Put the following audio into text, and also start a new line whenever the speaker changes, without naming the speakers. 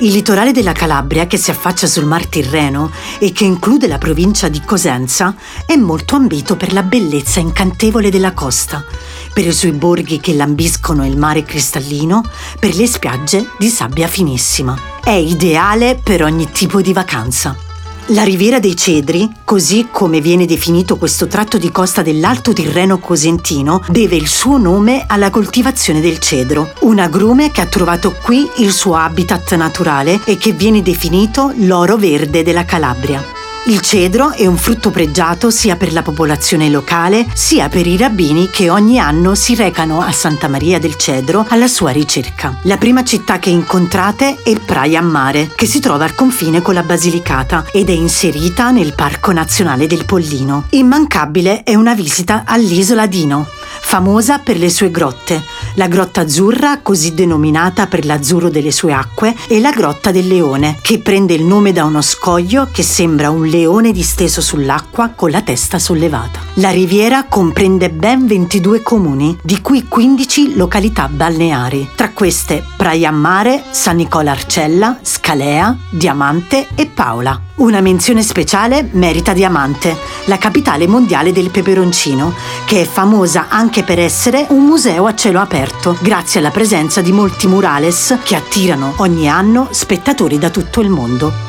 Il litorale della Calabria, che si affaccia sul Mar Tirreno e che include la provincia di Cosenza, è molto ambito per la bellezza incantevole della costa, per i suoi borghi che lambiscono il mare cristallino, per le spiagge di sabbia finissima. È ideale per ogni tipo di vacanza. La Riviera dei Cedri, così come viene definito questo tratto di costa dell'Alto Tirreno Cosentino, deve il suo nome alla coltivazione del cedro, un agrume che ha trovato qui il suo habitat naturale e che viene definito l'oro verde della Calabria. Il cedro è un frutto pregiato sia per la popolazione locale sia per i rabbini che ogni anno si recano a Santa Maria del Cedro alla sua ricerca. La prima città che incontrate è Praia Mare, che si trova al confine con la Basilicata ed è inserita nel Parco Nazionale del Pollino. Immancabile è una visita all'isola Dino, famosa per le sue grotte, la Grotta Azzurra, così denominata per l'azzurro delle sue acque, e la Grotta del Leone, che prende il nome da uno scoglio che sembra un leone disteso sull'acqua con la testa sollevata. La riviera comprende ben 22 comuni, di cui 15 località balneari. Tra queste Mare, San Nicola Arcella, Scalea, Diamante e Paola. Una menzione speciale merita Diamante, la capitale mondiale del peperoncino, che è famosa anche per essere un museo a cielo aperto, grazie alla presenza di molti murales che attirano ogni anno spettatori da tutto il mondo.